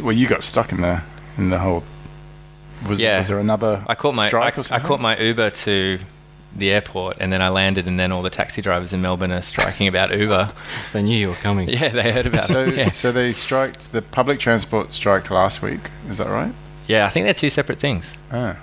s- well, you got stuck in the in the whole. Was, Yeah. was there another I caught my I, strike or I caught my Uber to the airport, and then I landed, and then all the taxi drivers in Melbourne are striking about Uber. They knew you were coming. Yeah, they heard about So, it. Yeah. so they striked the public transport strike last week. Is that right? yeah, I think they're two separate things. Ah.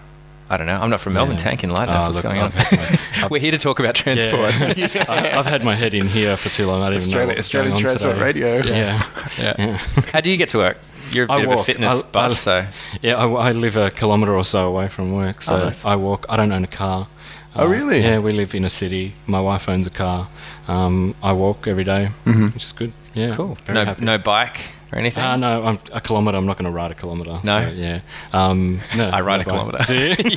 I don't know. I'm not from Melbourne. Yeah. Tank in light. That's Oh, what's look, going on. I've had my- We're here to talk about transport. Yeah. I, I've had my head in here for too long. I don't even know Australia, what Australian going on Transport today. Radio. Yeah. Yeah. yeah. How do you get to work? You're a I bit of a fitness I- buff, I- so Yeah, I, I live a kilometre or so away from work, so Oh, nice. I walk. I don't own a car. Uh, Oh, really? Yeah, we live in a city. My wife owns a car. Um, I walk every day, Mhm. which is good. Yeah, cool. Very No, happy. no bike or anything. Uh, no, I'm a kilometre. I'm not going to ride a kilometre. No? so, yeah. Um, no, I ride a kilometre. Do you?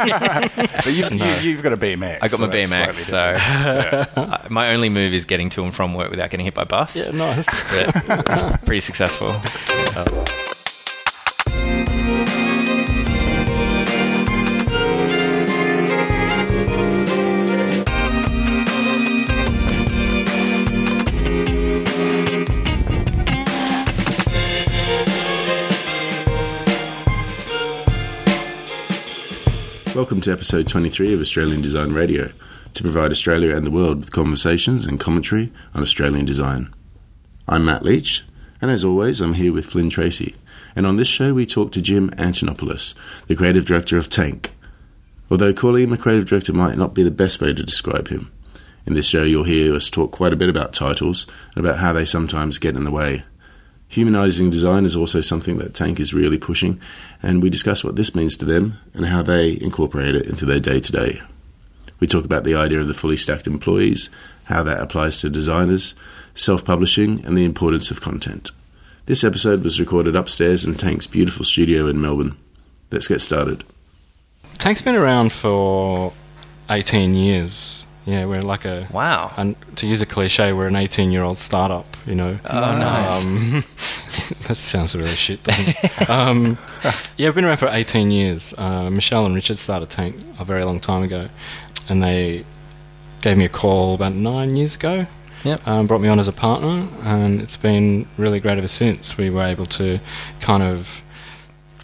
But you've, No. you, you've got a BMX. I got so my BMX, so different. uh, my only move is getting to and from work without getting hit by bus. yeah, nice. But it's pretty successful. Uh, Welcome to episode 23 of Australian Design Radio, to provide Australia and the world with conversations and commentary on Australian design. I'm Matt Leach, and as always, I'm here with Flynn Tracy. And on this show, we talk to Jim Antonopoulos, the creative director of Tank. Although calling him a creative director might not be the best way to describe him. In this show, you'll hear us talk quite a bit about titles and about how they sometimes get in the way. Humanizing design is also something that Tank is really pushing, and we discuss what this means to them and how they incorporate it into their day to day. We talk about the idea of the fully stacked employees, how that applies to designers, self publishing, and the importance of content. This episode was recorded upstairs in Tank's beautiful studio in Melbourne. Let's get started. Tank's been around for 18 years. Yeah, we're like a. wow. And to use a cliche, we're an 18 year old startup, you know. Oh, nice. Um, that sounds really shit, doesn't it? um, yeah, I've been around for 18 years. Uh, Michelle and Richard started Tank a very long time ago, and they gave me a call about nine years ago. Yep. Um, brought me on as a partner, and it's been really great ever since. We were able to kind of,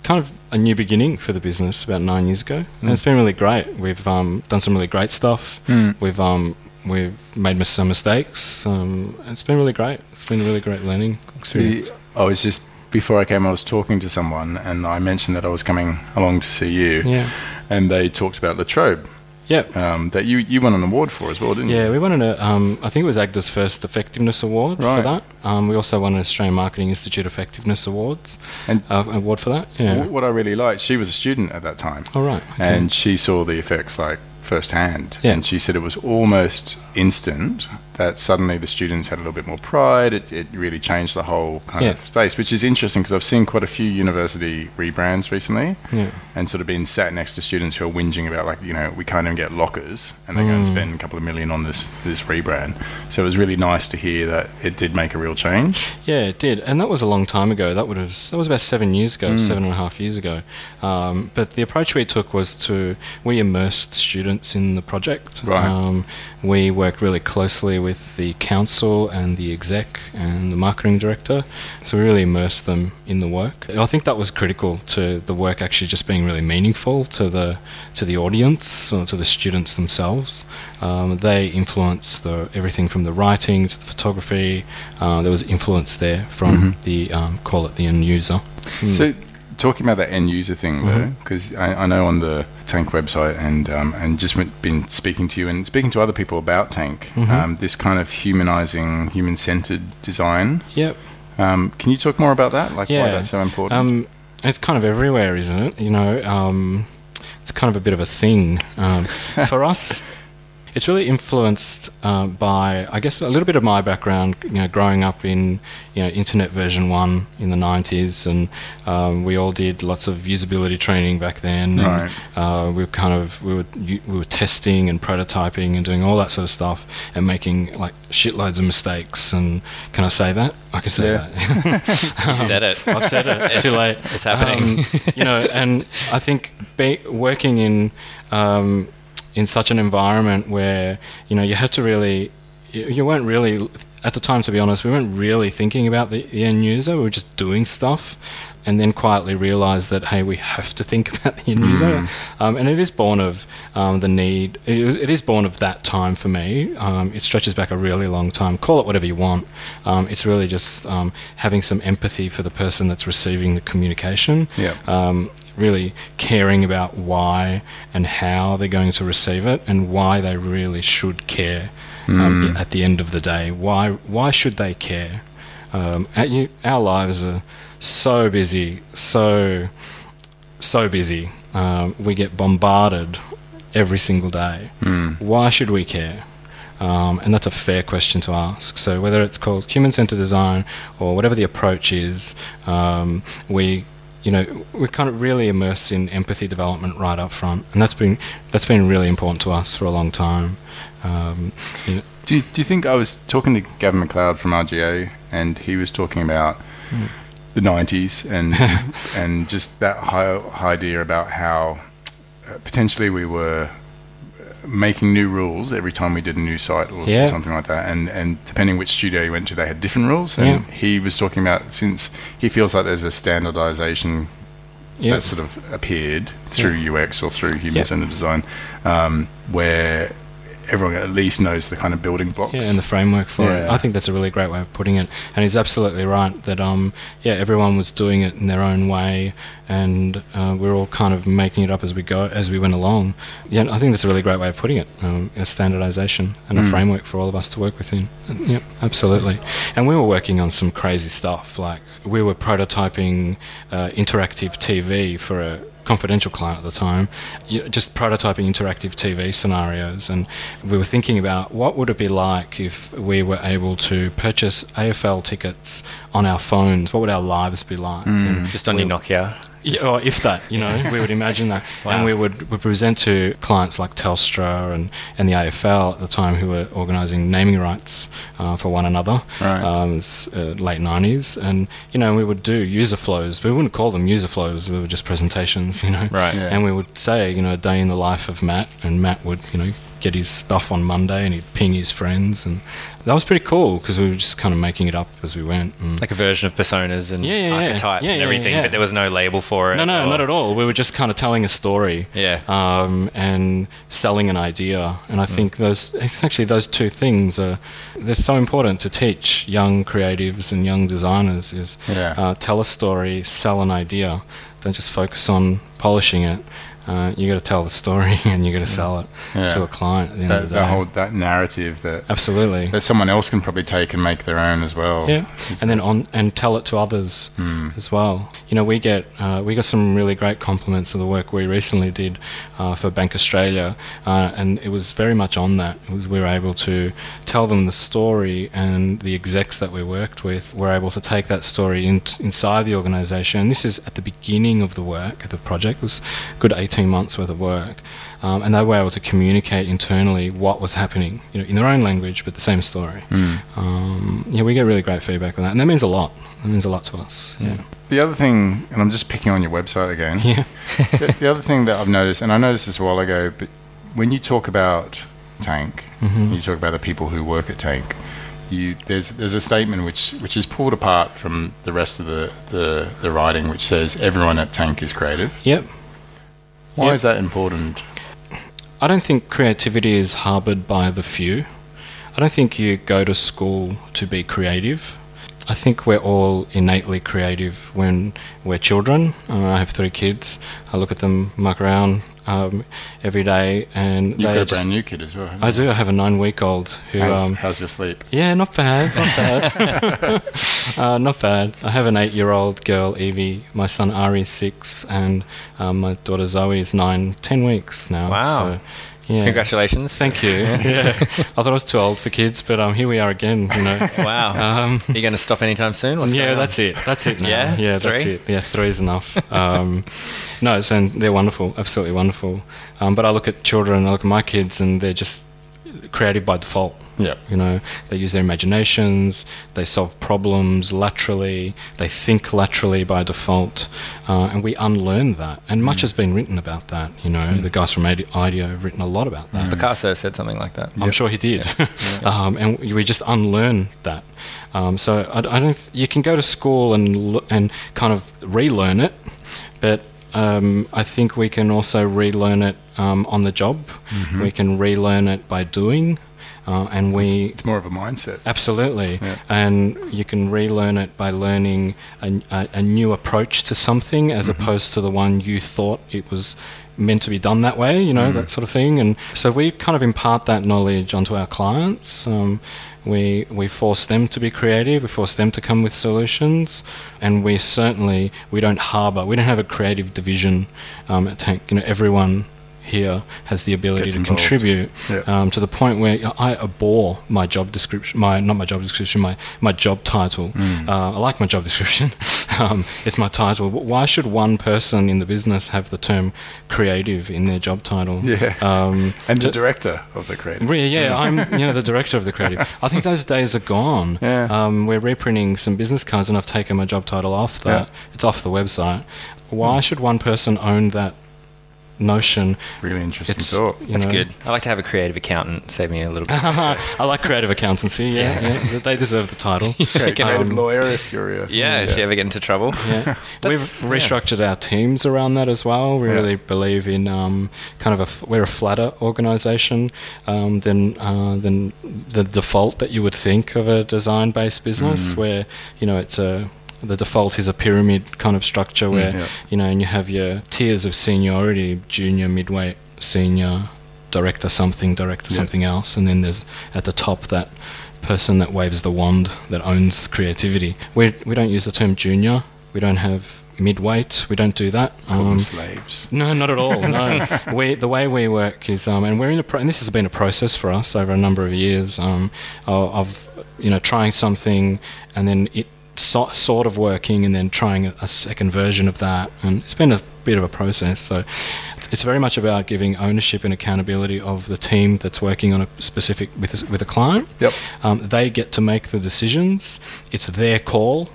kind of a new beginning for the business about nine years ago, and it's been really great. We've um, done some really great stuff. Mm. We've um, we've made some mistakes. Um, it's been really great. It's been a really great learning experience. The- I was just before I came, I was talking to someone, and I mentioned that I was coming along to see you, Yeah. and they talked about La Trobe Yep. um, that you you won an award for as well, didn't you? Yeah, we won an, um, I think it was AGDA's first effectiveness award Right. for that. Um, we also won an Australian Marketing Institute effectiveness awards And uh, award for that. Yeah. what I really liked, she was a student at that time, All right. okay. and she saw the effects like firsthand. Yeah. And she said it was almost instant that suddenly the students had a little bit more pride. It, it really changed the whole kind Yeah. of space, which is interesting because I've seen quite a few university rebrands recently yeah. and sort of been sat next to students who are whinging about like, you know, we can't even get lockers and they're going to Mm. spend a couple of million on this, this rebrand. So it was really nice to hear that it did make a real change. Yeah, it did, and that was a long time ago. That would have that was about seven years ago, Mm. seven and a half years ago. Um, but the approach we took was to we immersed students in the project. Right. Um, we worked really closely with the council and the exec and the marketing director, so we really immersed them in the work. And I think that was critical to the work actually just being really meaningful to the to the audience or to the students themselves. Um, they influenced the everything from the writing to the photography. Uh, there was influence there from Mhm. the um, call it the end user. Mm. So, talking about that end user thing, though, Mhm. because I, I know on the Tank website and um, and just been speaking to you and speaking to other people about Tank, Mhm. um, this kind of humanizing, human centered design. Yep. Um, can you talk more about that? Like why that's so important? Um, it's kind of everywhere, isn't it? You know, um, it's kind of a bit of a thing. Um, for us, it's really influenced um, by, I guess, a little bit of my background. You know, growing up in you know Internet version one in the '90s, and um, we all did lots of usability training back then. and, Right. uh, we were kind of we were we were testing and prototyping and doing all that sort of stuff and making like shitloads of mistakes. And can I say that? I can say Yeah. that. You said it. I've said it. It's- Too late. it's happening. Um, you know, and I think be, working in um, in such an environment where you know you had to really, you, weren't really at the time. To be honest, we weren't really thinking about the, the end user. We were just doing stuff. and then quietly realize that hey, we have to think about the end user, um, and it is born of um, the need. It, is- it is born of that time for me. Um, it stretches back a really long time. Call it whatever you want. Um, it's really just um, having some empathy for the person that's receiving the communication. Yep. Really caring about why and how they're going to receive it and why they really should care um, at the end of the day. Why why should they care? Um, you, our lives are so busy, so so busy. Um, we get bombarded every single day. Why should we care? Um, and that's a fair question to ask. So whether it's called human-centered design or whatever the approach is, um, we, you know, we're kind of really immersed in empathy development right up front, and that's been that's been really important to us for a long time. Um, you know, Do you, do you think I was talking to Gavin McLeod from RGA, and he was talking about the '90s and and just that whole idea about how uh, potentially we were making new rules every time we did a new site or Yeah. something like that, and and depending which studio you went to, they had different rules. And Yeah. he was talking about since he feels like there's a standardization yeah. that sort of appeared through UX or through human centered design, um, where everyone at least knows the kind of building blocks. Yeah, and the framework for it. I think that's a really great way of putting it. And he's absolutely right that um, yeah, everyone was doing it in their own way, and uh, we're all kind of making it up as we go, as we went along. Yeah, I think that's a really great way of putting it. Um, a standardization and a Mm. framework for all of us to work within. And, yeah, absolutely. And we were working on some crazy stuff. Like we were prototyping uh, interactive TV for a confidential client at the time, just prototyping interactive TV scenarios, and we were thinking about what would it be like if we were able to purchase AFL tickets on our phones. What would our lives be like? Hmm. And Just on we- your Nokia. Yeah, or if that, you know, we would imagine that, Wow. and we would, would present to clients like Telstra and, and the AFL at the time who were organising naming rights uh, for one another. Right. Um, was, uh, late nineties, and you know, we would do user flows. We wouldn't call them user flows; we were just presentations, you know. Right. Yeah. And we would say, you know, a day in the life of Matt, and Matt would, you know, get his stuff on Monday, and he'd ping his friends, and that was pretty cool because we were just kind of making it up as we went. and- Like a version of personas and Yeah, yeah, archetypes Yeah, and everything, but there was no label for it. No, no, or- not at all. We were just kind of telling a story. Yeah. Um, and selling an idea. And I think those actually those two things are they're so important to teach young creatives and young designers is uh, tell a story, sell an idea. Don't just focus on polishing it. Uh, you got to tell the story and you got to sell it Yeah. to a client at the end that, of the that whole that narrative that Absolutely. that someone else can probably take and make their own as well. Yeah, and then on and tell it to others Hmm. as well. You know, we get uh, we got some really great compliments of the work we recently did uh, for Bank Australia, uh, and it was very much on that. It was we were able to tell them the story, and the execs that we worked with were able to take that story in, inside the organisation. And this is at the beginning of the work, the project was a good eighteen months worth of work. Um, and they were able to communicate internally what was happening, you know, in their own language, but the same story. Hmm. Um, yeah, we get really great feedback on that, and that means a lot. That means a lot to us. Yeah. The other thing, and I'm just picking on your website again. Yeah. the, the other thing that I've noticed, and I noticed this a while ago, but when you talk about Tank, Mhm. you talk about the people who work at Tank. You, there's there's a statement which which is pulled apart from the rest of the, the, the writing, which says everyone at Tank is creative. Yep. Why Yep. is that important? I don't think creativity is harbored by the few. I don't think you go to school to be creative. I think we're all innately creative when we're children. Uh, I have three kids. I look at them muck around um, every day, and You've they got a just. brand new kid as well. I you? do. I have a nine-week-old who. How's, um, how's your sleep? Yeah, not bad, not bad. uh, not bad. I have an eight-year-old girl, Evie. My son Ari is six, and um, my daughter Zoe is nine, ten weeks now. Wow. So, yeah. Congratulations. Thank you. yeah, I thought I was too old for kids, but um, here we are again. You know. Wow. Um, Are you going to stop anytime soon? What's yeah, that's it. That's it now. Yeah? yeah, that's it. Yeah, three is enough. Um, no, so they're wonderful, absolutely wonderful. Um, but I look at children, I look at my kids, and they're just creative by default. Yeah. You know, they use their imaginations, they solve problems laterally, they think laterally by default, uh, and we unlearn that. And much has been written about that. You know, the guys from Ide- IDEO have written a lot about that. Picasso said something like that. I'm sure he did. um, and we just unlearn that. Um, so I, I don't. You can go to school and and kind of relearn it, but um, I think we can also relearn it um, on the job. We can relearn it by doing, uh, and we It's more of a mindset. Absolutely. Yeah. And you can relearn it by learning a, a, a new approach to something as Mm-hmm. opposed to the one you thought it was meant to be done that way, you know, Mm. that sort of thing. And so we kind of impart that knowledge onto our clients. Um, we, we force them to be creative, we force them to come with solutions, and we certainly, we don't harbour, we don't have a creative division um, at Tank. You know, everyone here has the ability to involved. contribute Yeah. um, to the point where I abhor my job description, my not my job description, my my job title. Mm. Uh, I like my job description; um, it's my title. But why should one person in the business have the term creative in their job title? Yeah. Um, And the to- director of the creative. Really, yeah, I'm you know the director of the creative. I think those days are gone. Yeah. Um, we're reprinting some business cards, and I've taken my job title off that. Yeah. It's off the website. Why should one person own that notion? Really interesting It's thought. That's know, good. I like to have a creative accountant save me a little bit. I like creative accountancy. Yeah, yeah. they deserve the title. Creative Um, lawyer if you're a yeah, if you ever get into trouble. Yeah. We've That's- yeah. restructured our teams around that as well. We Yeah. really believe in um, kind of a f- we're a flatter organisation um, than uh, than the default that you would think of a design-based business, Mm. where you know it's a the default is a pyramid kind of structure where yeah. you know and you have your tiers of seniority: junior, midweight, senior, director something, director Yeah. something else, and then there's at the top that person that waves the wand that owns creativity. We we don't use the term junior. We don't have midweight. We don't do that. Um, slaves. no, not at all. No, we the way we work is, um, and we're in a, pro- and this has been a process for us over a number of years um, of, of you know trying something and then it so, sort of working and then trying a, a second version of that, and it's been a bit of a process. So it's very much about giving ownership and accountability of the team that's working on a specific with a, with a client. Yep. Um, they get to make the decisions. It's their call.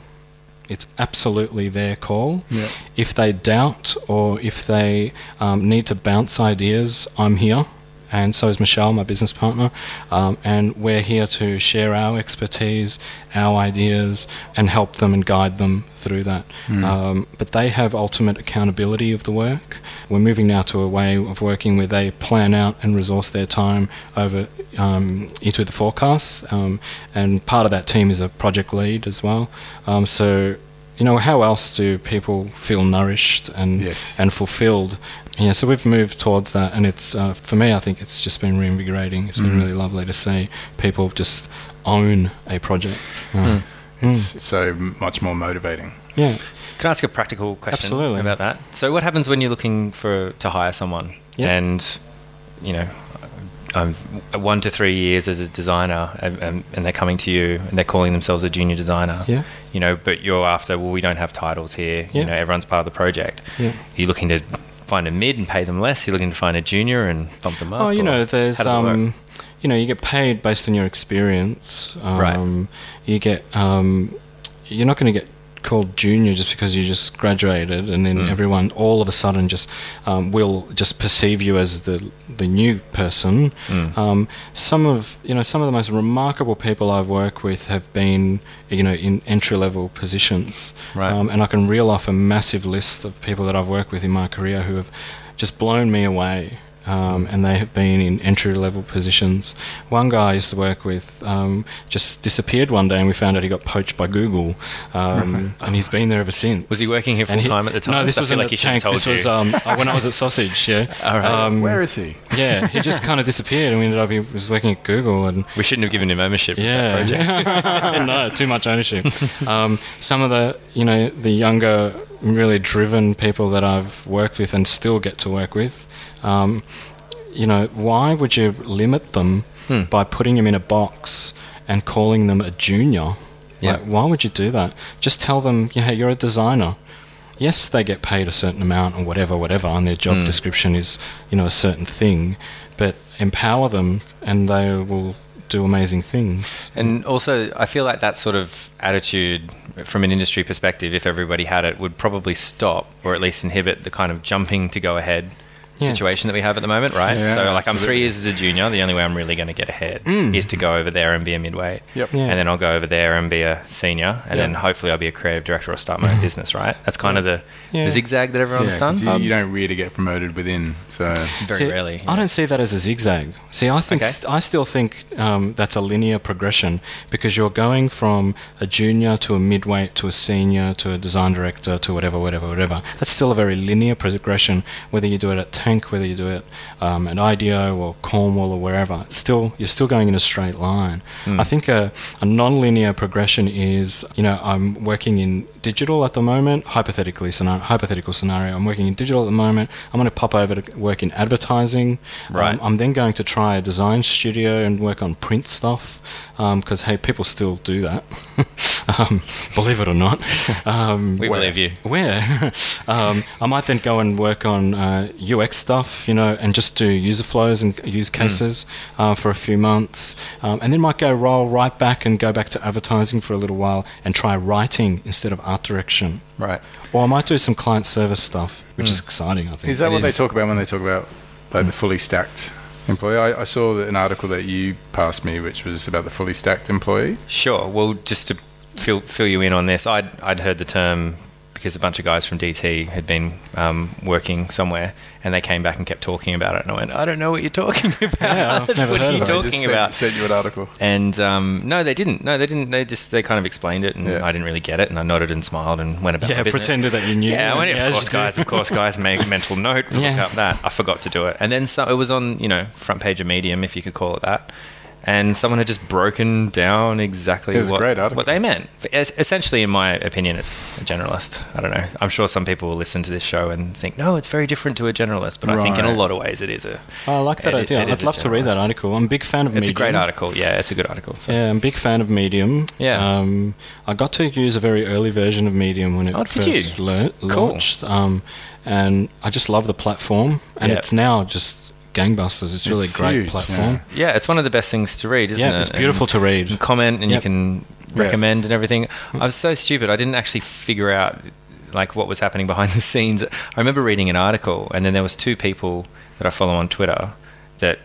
It's absolutely their call. Yeah. If they doubt or if they um, need to bounce ideas, I'm here. And so is Michelle, my business partner. Um, and we're here to share our expertise, our ideas, and help them and guide them through that. Um, but they have ultimate accountability of the work. We're moving now to a way of working where they plan out and resource their time over um, into the forecasts. Um, and part of that team is a project lead as well. Um, so, you know, how else do people feel nourished and Yes. and fulfilled? Yeah, so we've moved towards that, and it's uh, for me. I think it's just been reinvigorating. It's been Mhm. really lovely to see people just own a project. Uh, It's so much more motivating. Yeah, Can I ask a practical question Absolutely. about that? So, what happens when you're looking for to hire someone, Yeah. and you know, I'm one to three years as a designer, and, and, and they're coming to you and they're calling themselves a junior designer. Yeah. You know, but you're after. Well, we don't have titles here. Yeah. You know, everyone's part of the project. yeah. Are looking to find a mid and pay them less? You're looking to find a junior and bump them up? Oh, you know, there's how does it work? um, you know, you get paid based on your experience. Um, Right. You get um, you're not going to get called junior just because you just graduated, and then Mm. everyone all of a sudden just um, will just perceive you as the the new person. Mm. Um, some of you know some of the most remarkable people I've worked with have been you know in entry level positions, Right. um, and I can reel off a massive list of people that I've worked with in my career who have just blown me away. Um, and they have been in entry level positions. One guy I used to work with um, just disappeared one day, and we found out he got poached by Google, um, and he's been there ever since. Was he working here And he- full-time at the time? No, this was feel in like a he should have tank. This told was you. um, uh, when I was at Sausage. Yeah. All right. Um, Where is he? yeah, he just kind of disappeared, and we ended up he was working at Google, and we shouldn't have given him ownership of that yeah, project. no, too much ownership. Um, some of the, you know, the younger, really driven people that I've worked with and still get to work with, um, you know, why would you limit them Hmm. by putting them in a box and calling them a junior? Yeah. Like, why would you do that? Just tell them, yeah, you're a designer. Yes, they get paid a certain amount or whatever, whatever, and their job Hmm. description is, you know, a certain thing, but empower them and they will do amazing things. And also, I feel like that sort of attitude from an industry perspective, if everybody had it, would probably stop or at least inhibit the kind of jumping to go ahead Yeah. situation that we have at the moment, right? Yeah, so, like, I'm three years as a junior. The only way I'm really going to get ahead Mm. is to go over there and be a midweight. Yep. Yeah. And then I'll go over there and be a senior. And Yeah. then hopefully I'll be a creative director or start my own business, right? That's kind of the, the zigzag that everyone's done. you, Um, you don't really get promoted within. So very See, rarely. I don't see that as a zigzag. See, I think Okay. I still think um, that's a linear progression because you're going from a junior to a midweight to a senior to a design director to whatever, whatever, whatever. That's still a very linear progression. Whether you do it at Whether you do it um, at IDEO or Cornwell or wherever, still you're still going in a straight line. I think a, a non-linear progression is, you know, I'm working in digital at the moment. Hypothetically, scenario, hypothetical scenario. I'm working in digital at the moment. I'm going to pop over to work in advertising. Right. Um, I'm then going to try a design studio and work on print stuff because hey, people still do that. um, believe it or not. Um, we believe you. where um, I might then go and work on uh, UX stuff, you know, and just do user flows and use cases uh, for a few months, um, and then might go roll right back and go back to advertising for a little while and try writing instead of art direction. Right. Or I might do some client service stuff, which is exciting. I think. is that It what they talk about when they talk about like the fully stacked employee? I, I saw that an article that you passed me, which was about the fully stacked employee. Sure. Well, just to fill, fill you in on this, I'd, I'd heard the term because a bunch of guys from DT had been um, working somewhere and they came back and kept talking about it. And I went, I don't know what you're talking about. Yeah, what are you talking about? Sent, sent you an article. And um, no, they didn't. No, they didn't. They just they kind of explained it, and Yeah. I didn't really get it. And I nodded and smiled and went about yeah, my business. pretended that you knew. Yeah, I went, as of course, guys. Of course, guys. Make a mental note. Look Yeah. up that. I forgot to do it, and then so, it was on, you know, front page of Medium, if you could call it that. And someone had just broken down exactly It was a what, great what they meant. Es- essentially, in my opinion, it's a generalist. I don't know. I'm sure some people will listen to this show and think, no, it's very different to a generalist. But I think in a lot of ways, it is a. I like that it- idea. it is I'd love to read that article. I'm a big fan of It's Medium. It's a great article. Yeah, it's a good article. So. Yeah, I'm a big fan of Medium. Yeah. Um, I got to use a very early version of Medium when it Oh, first lear- Cool. launched. Um, and I just love the platform. And Yeah. it's now just gangbusters. It's really It's great huge, platform. Yeah, it's one of the best things to read, isn't it? Yeah, it? it's beautiful And to read. You can comment and Yep. you can Yeah. recommend and everything. I was so stupid. I didn't actually figure out like what was happening behind the scenes. I remember reading an article, and then there was two people that I follow on Twitter that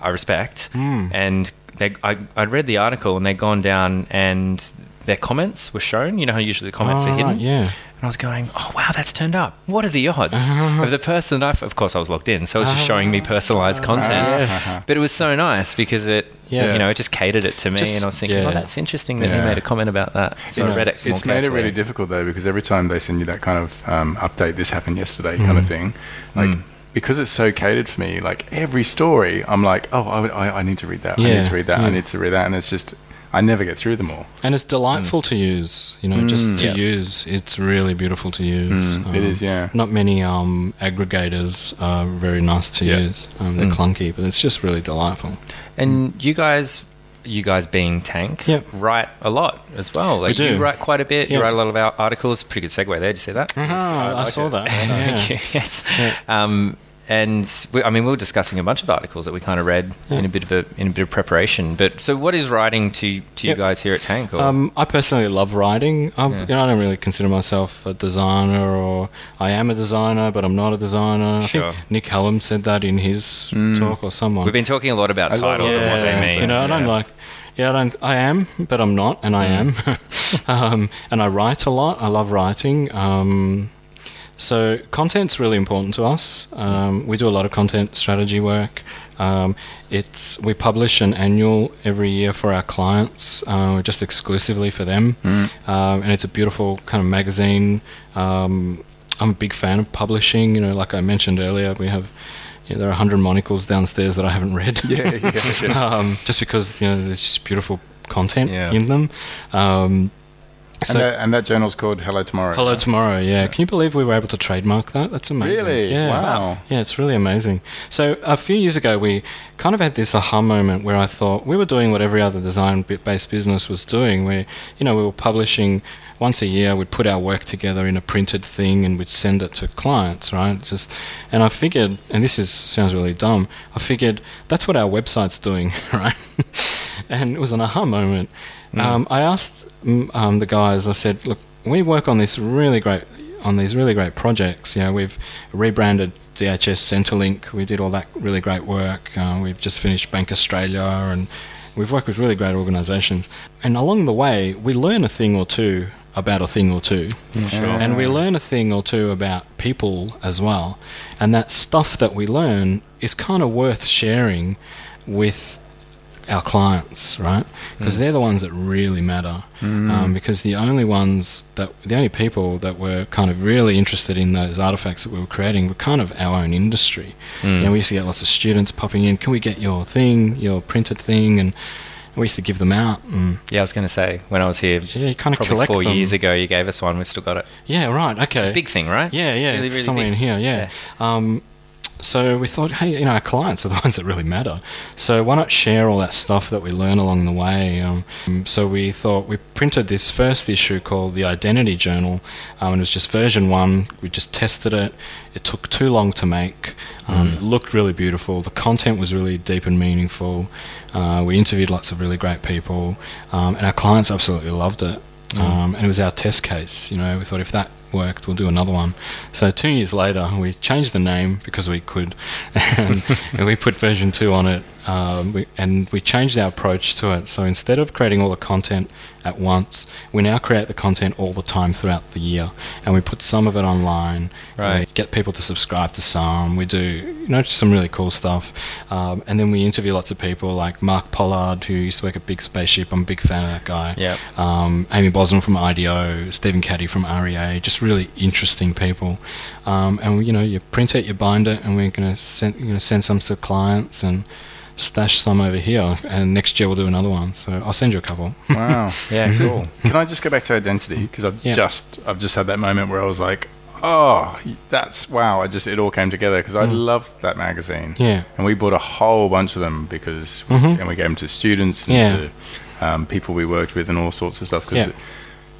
I respect, Mm. and they, I, I'd read the article, and they'd gone down, and their comments were shown. You know how usually the comments Oh, are hidden. right, yeah. And I was going, oh wow, that's turned up. What are the odds of the person that I? Of course, I was logged in, so it was just showing me personalized content. Yes. But it was so nice because it, Yeah. you know, it just catered it to me, Just- and I was thinking, yeah. oh, that's interesting that Yeah. he made a comment about that. So it's, I read it. it's made it really difficult though because every time they send you that kind of um, update, this happened yesterday kind of thing, like Mm. because it's so catered for me. Like every story, I'm like, oh, I, I, I need to read that. Yeah, I need to read that. yeah. I need to read that, and it's just I never get through them all. And it's delightful to use, you know, just Mm. to Yeah. use. It's really beautiful to use. Mm, it is, yeah. Not many um, aggregators are very nice to Yeah. use. Um, they're Mm. clunky, but it's just really delightful. And you guys, you guys being Tank, Yep. write a lot as well. Like do. you write quite a bit. You write a lot of articles. Pretty good segue there. Did you see that? Ah, I, like saw it. that. Thank Yeah. you. yes. Um, and we, I mean, we were discussing a bunch of articles that we kind of read Yeah. in a bit of a in a bit of preparation. But so, what is writing to to you guys here at Tank? Or, Um, I personally love writing. I'm, Yeah. you know, I don't really consider myself a designer, or I am a designer, but I'm not a designer. I Sure. think Nick Hallam said that in his Mm. talk, or someone. we've been talking a lot about I titles and what they mean. You know, I don't Yeah. like. Yeah, I don't. I am, but I'm not, and I am. um, and I write a lot. I love writing. Um, so content's really important to us. Um, we do a lot of content strategy work. Um, it's we publish an annual every year for our clients, uh, just exclusively for them, um, and it's a beautiful kind of magazine. Um, I'm a big fan of publishing. You know, like I mentioned earlier, we have. You know, there are 100 monocles downstairs that I haven't read. Yeah, yeah, yeah. um, just because you know there's just beautiful content Yeah. in them. Um, and, so that, and that journal's called Hello Tomorrow. Hello Tomorrow, yeah. Can you believe we were able to trademark that? That's amazing. Really? Yeah. Wow. Yeah, it's really amazing. So a few years ago, we kind of had this aha moment where I thought we were doing what every other design-based business was doing. Where you know we were publishing once a year. We'd put our work together in a printed thing and we'd send it to clients, right? Just and I figured, and this is sounds really dumb. I figured that's what our website's doing, right? and it was an aha moment. Um, I asked mm, um, the guys. I said, "Look, we work on this really great on these really great projects. You know, we've rebranded DHS Centrelink. We did all that really great work. Uh, we've just finished Bank Australia, and we've worked with really great organisations. And along the way, we learn a thing or two about a thing or two, and we learn a thing or two about people as well. And that stuff that we learn is kind of worth sharing with our clients, right? Because they're the ones that really matter. Um, because the only ones that, the only people that were kind of really interested in those artifacts that we were creating were kind of our own industry. You know, we used to get lots of students popping in, can we get your thing, your printed thing? And we used to give them out. And Yeah, I was going to say when I was here, yeah, you kind of probably four them. years ago, you gave us one. We've still got it. Yeah, right. Okay. Big thing, right? Yeah, yeah, Really, it's really somewhere big. in here. Yeah. Um, so we thought, hey, you know, our clients are the ones that really matter. So why not share all that stuff that we learn along the way? Um, so we thought we printed this first issue called the Identity Journal, um, and it was just version one. We just tested it. It took too long to make. Um, It looked really beautiful. The content was really deep and meaningful. Uh, we interviewed lots of really great people, um, and our clients absolutely loved it. Um, and it was our test case. You know, we thought if that worked, we'll do another one. So two years later, we changed the name because we could, and, and we put version two on it. Um, we, and we changed our approach to it. So instead of creating all the content at once, we now create the content all the time throughout the year, and we put some of it online. Right. We get people to subscribe to some. We do, you know, just some really cool stuff. Um, and then we interview lots of people like Mark Pollard, who used to work at Big Spaceship. I'm a big fan of that guy Yep. um, Amy Bosman from IDEO, Stephen Caddy from REA, just really interesting people. Um, and you know, you print it, you bind it, and we're going to send you know send some to clients and stash some over here. And next year we'll do another one. So I'll send you a couple. Wow. Yeah, cool. Can I just go back to identity because I've Yeah. just I've just had that moment where I was like, oh, that's wow. I just it all came together because I loved that magazine. Mm. Yeah. And we bought a whole bunch of them because Mhm. and we gave them to students and Yeah. to um, people we worked with and all sorts of stuff. 'cause Yeah.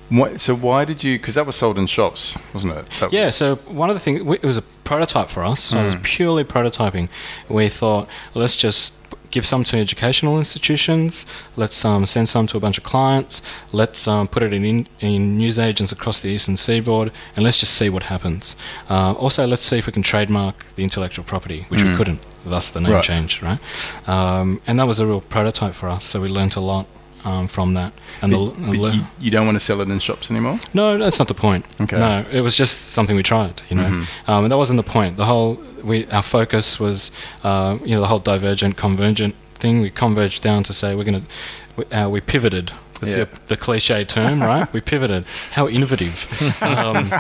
What, so why did you? Because that was sold in shops, wasn't it? That Yeah, was- so one of the things, it was a prototype for us. So it was Mm. purely prototyping. We thought, let's just give some to educational institutions, let's um, send some to a bunch of clients, let's um, put it in, in, newsagents across the eastern seaboard, and let's just see what happens. Uh, also, let's see if we can trademark the intellectual property, which we Mm. couldn't, thus the name Right. change, right? Um, and that was a real prototype for us, so we learnt a lot. Um, from that, and But- the but you, you don't want to sell it in shops anymore. no, that's not the point. Okay. No, it was just something we tried, you know, Mhm. um, and that wasn't the point. The whole we our focus was, uh, you know, the whole divergent convergent thing. We converged down to say we're going to we, uh, we pivoted. That's Yeah. the, the cliche term, right? we pivoted. How innovative. um,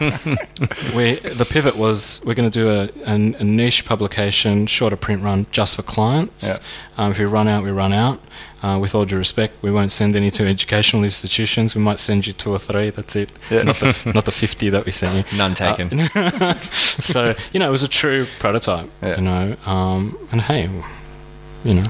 we the pivot was we're going to do a, a, a niche publication, shorter print run just for clients. Yeah. Um, if we run out, we run out. Uh, with all due respect, we won't send any to educational institutions. We might send you two or three. That's it. Yeah. Not the f- not the fifty that we sent you. None taken. Uh, so you know, it was a true prototype. You know, um, and hey, you know,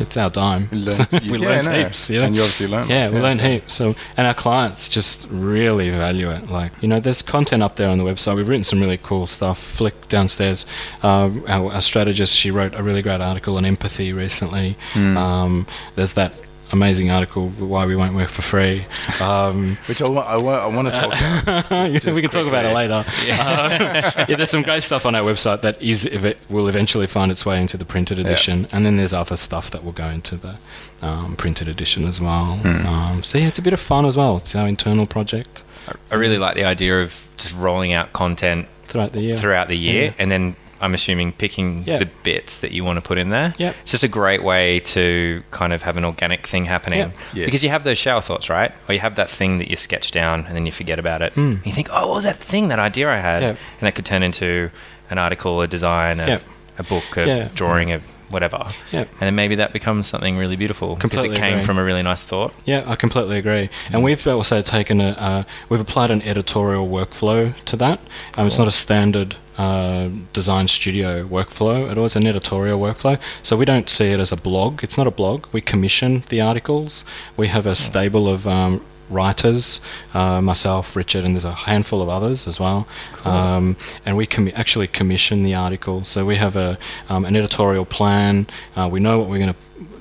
it's our dime. Learn- So we yeah, learned no. heaps. You know? And you obviously learned Yeah, lots, we yeah, learn so- heaps. So, and our clients just really value it. Like, you know, there's content up there on the website. We've written some really cool stuff. Flick downstairs, um, our, our strategist, she wrote a really great article on empathy recently. Mm. Um, there's that amazing article, Why We Won't Work for Free. Um, Which I want, I want, I want to talk about. Just- just we can talk about it quickly. later. Uh, yeah, there's some great stuff on our website that is ev- will eventually find its way into the printed edition, and then there's other stuff that will go into the um, printed edition as well. Hmm. Um, so yeah, it's a bit of fun as well. It's our internal project I really like the idea of just rolling out content throughout the year. throughout the year, Yeah. and then I'm assuming picking Yeah. the bits that you want to put in there. Yep. It's just a great way to kind of have an organic thing happening. Yep. Yes. Because you have those shower thoughts, right? Or you have that thing that you sketch down and then you forget about it. Mm. You think, oh, what was that thing, that idea I had? Yep. And that could turn into an article, a design, a, Yep. a book, a Yeah. drawing, a whatever. Yep. And then maybe that becomes something really beautiful because it came agree. from a really nice thought. Yeah, I completely agree. And we've also taken a, uh, we've applied an editorial workflow to that. Um, It's not a standard uh, design studio workflow at all. It's an editorial workflow. So we don't see it as a blog. It's not a blog. We commission the articles. We have a stable of um, writers, uh, myself, Richard, and there's a handful of others as well. Um, and we commi- actually commission the article. So we have a um, an editorial plan. Uh, we know what we're going to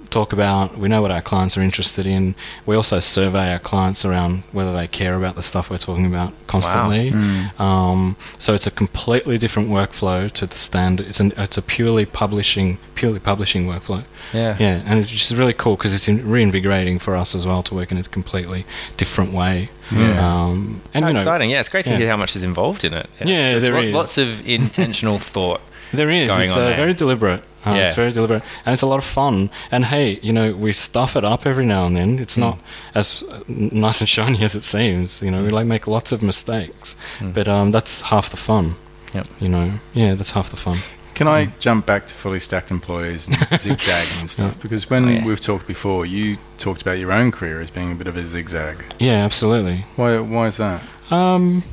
talk about. We know what our clients are interested in. We also survey our clients around whether they care about the stuff we're talking about constantly. Um, so it's a completely different workflow to the standard. It's an it's a purely publishing purely publishing workflow. Yeah. Yeah, and it's just really cool because it's in, reinvigorating for us as well to work in a completely different way. Yeah. Um, and How you know, exciting! Yeah, it's great to yeah. hear how much is involved in it. Yeah, There's there lo- is. lots of intentional thought. There is. going It's on uh, there. very deliberate. Uh, Yeah. It's very deliberate, and it's a lot of fun. And hey, you know, we stuff it up every now and then. It's not as uh, nice and shiny as it seems. You know, we like make lots of mistakes, but um, that's half the fun. Yep. You know, yeah, that's half the fun. Can I jump back to fully stacked employees and zigzagging and stuff? Because when Oh, yeah. we've talked before, you talked about your own career as being a bit of a zigzag. Yeah, absolutely. Why? Why is that? Um,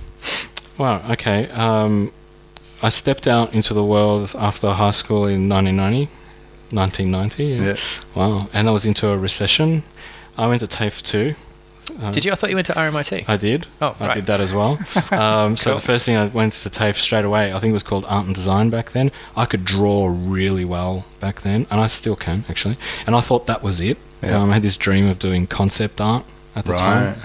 well, okay. Um, I stepped out into the world after high school in 1990. 1990. Yeah. Yeah. Wow. And I was into a recession. I went to TAFE too. Uh, Did you? I thought you went to RMIT. I did. Oh, right. I did that as well. Um, so the first thing I went to TAFE straight away, I think it was called Art and Design back then. I could draw really well back then, and I still can actually. And I thought that was it. Yeah. Um, I had this dream of doing concept art at the time.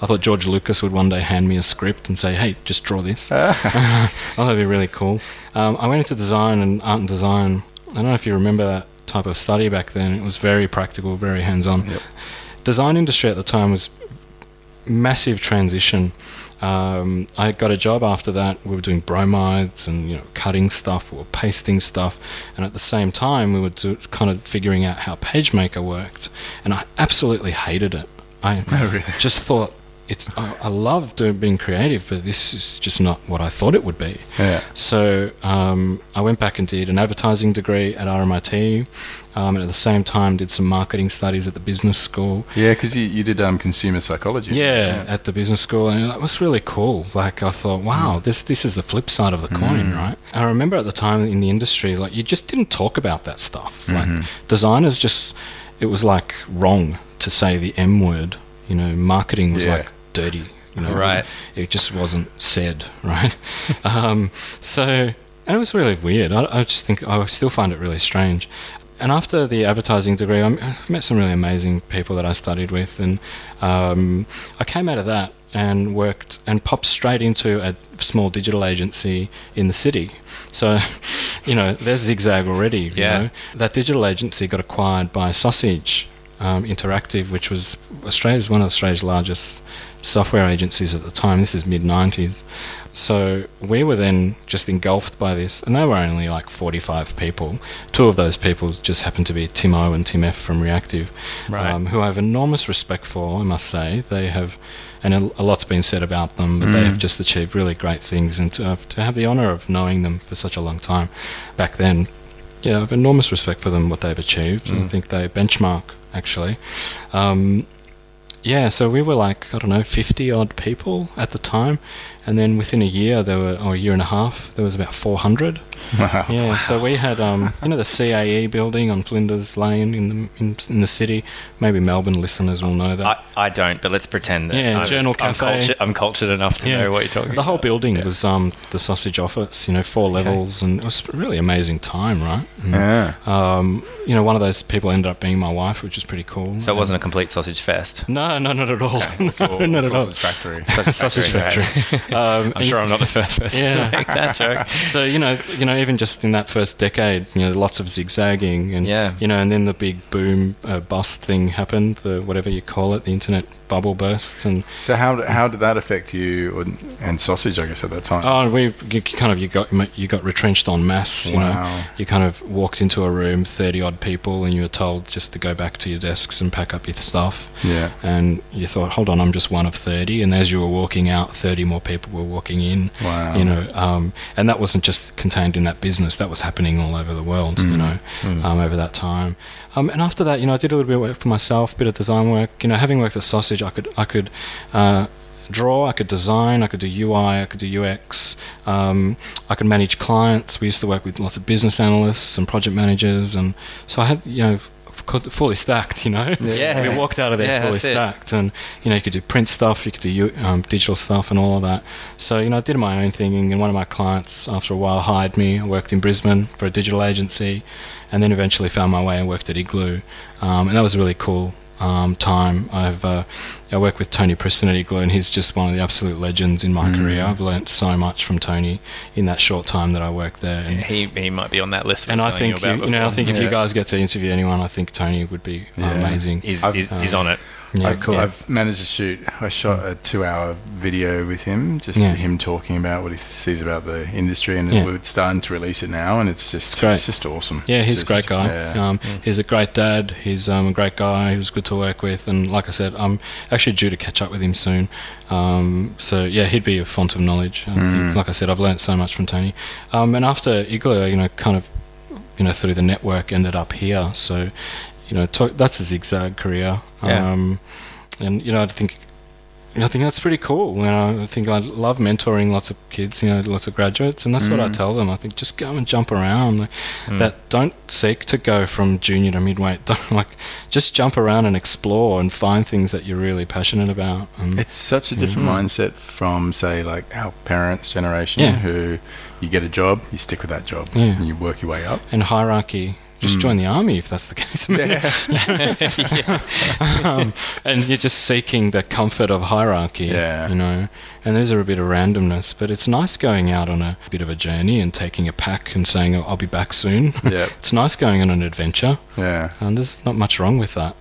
I thought George Lucas would one day hand me a script and say, "Hey, just draw this." oh, that'd be really cool. Um, I went into design and art and design. I don't know if you remember that type of study back then. It was very practical, very hands-on. Yep. Design industry at the time was massive transition. Um, I got a job after that. We were doing bromides and you know cutting stuff, we were pasting stuff, and at the same time we were do, kind of figuring out how PageMaker worked. And I absolutely hated it. I Oh, really? just thought it's. I, I love doing being creative, but this is just not what I thought it would be. Yeah. So um, I went back and did an advertising degree at RMIT, um, and at the same time did some marketing studies at the business school. Yeah, because you, you did um, consumer psychology. Yeah, at the business school, and that was really cool. Like I thought, wow, this this is the flip side of the coin, right? I remember at the time in the industry, like you just didn't talk about that stuff. Like designers just, it was like wrong to say the M word. You know, marketing was Yeah. like dirty. You know, it Right. wasn't- It just wasn't said, right? um, so, and it was really weird. I, I just think I still find it really strange. And after the advertising degree, I met some really amazing people that I studied with, and um, I came out of that and worked and popped straight into a small digital agency in the city. So, you know, there's zigzag already. you Yeah. know. That digital agency got acquired by Sausage um, Interactive, which was Australia's one of Australia's largest software agencies at the time. This is mid 90s. So we were then just engulfed by this, and they were only like 45 people. Two of those people just happened to be Tim O and Tim F from Reactive, Right. um, who I have enormous respect for, I must say. They have, and a, a lot's been said about them, but they have just achieved really great things, and to, have- to have the honour of knowing them for such a long time back then, yeah, I have enormous respect for them, what they've achieved, and I think they benchmark, actually. Um, yeah, so we were like, I don't know, 50 odd people at the time. And then within a year, there were, or a year and a half, there was about 400. Wow. Yeah, so we had, um, you know, the CAE building on Flinders Lane in the in, in the city. Maybe Melbourne listeners will know that. I, I don't, but let's pretend that. Yeah, I'm, Journal I'm, Cafe. cultured, I'm cultured enough to know what you're talking about. the about. whole building Yeah. was um, the sausage office. You know, four levels, and it was a really amazing time, right? And, Yeah. Um, you know, one of those people ended up being my wife, which is pretty cool. So it wasn't a complete sausage fest. No, no, not at all. All no, not at all. sausage factory. Sausage Factory, factory. um, I'm sure I'm not the first person Yeah. to make that joke. so you know, you know, even just in that first decade, you know, lots of zigzagging, and Yeah. you know, and then the big boom uh, bust thing happened, the whatever you call it, the internet bubble burst, and So how how did that affect you or, and sausage? I guess at that time. oh, we you kind of you got you got retrenched en masse. You Wow. know, you kind of walked into a room, thirty odd people, and you were told just to go back to your desks and pack up your stuff. Yeah. And you thought, hold on, I'm just one of 30. And as you were walking out, 30 more people were walking in. Wow. You know, um, and that wasn't just contained in that business, that was happening all over the world, Mm. you know, um, over that time. Um, and after that, you know, I did a little bit of work for myself, a bit of design work. You know, having worked at Sausage, I could, I could, uh, draw, I could design, I could do UI, I could do UX, um, I could manage clients. We used to work with lots of business analysts and project managers, and so I had, you know, fully stacked. You know, Yeah. we walked out of there Yeah, fully that's it. stacked, and you know, you could do print stuff, you could do um, digital stuff, and all of that. So you know, I did my own thing, and one of my clients, after a while, hired me. I worked in Brisbane for a digital agency, and then eventually found my way and worked at Igloo, um, and that was really cool. Um, time I've uh, I work with Tony Preston at Igloo and he's just one of the absolute legends in my Mm. career. I've learnt so much from Tony in that short time that I worked there. And, He, he might be on that list. and I think you, about you know I before. think if you guys get to interview anyone, I think Tony would be Yeah. amazing. he's, I've- he's, he's on it. Yeah, I've, cool. I've managed to shoot. I shot a two-hour video with him, just Yeah. him talking about what he sees about the industry, and Yeah. we're starting to release it now, and it's just It's it's just awesome. Yeah, he's a great guy. yeah. Um, He's a great dad. He's um, a great guy. He was good to work with, and like I said, I'm actually due to catch up with him soon. Um, so yeah, he'd be a font of knowledge. I think, Mm. like I said, I've learnt so much from Tony. Um, and after Igloo, you know, kind of, you know, through the network, ended up here. So, you know, to, that's a zigzag career. Yeah. Um, and you know, I think. I think that's pretty cool. You know, I think I love mentoring lots of kids, you know, lots of graduates, and that's what I Mm. tell them. I think just go and jump around. Like, Mm. that don't seek to go from junior to midweight. Don't like just jump around and explore and find things that you're really passionate about. And It's such a different Mhm. mindset from, say, like our parents' generation, Yeah. who you get a job, you stick with that job, Yeah. and you work your way up. and hierarchy. Just Mm. join the army if that's the case. I mean, um, and you're just seeking the comfort of hierarchy. Yeah. You know, and there's a bit of randomness, but it's nice going out on a bit of a journey and taking a pack and saying, oh, "I'll be back soon." Yeah, it's nice going on an adventure, yeah. and there's not much wrong with that.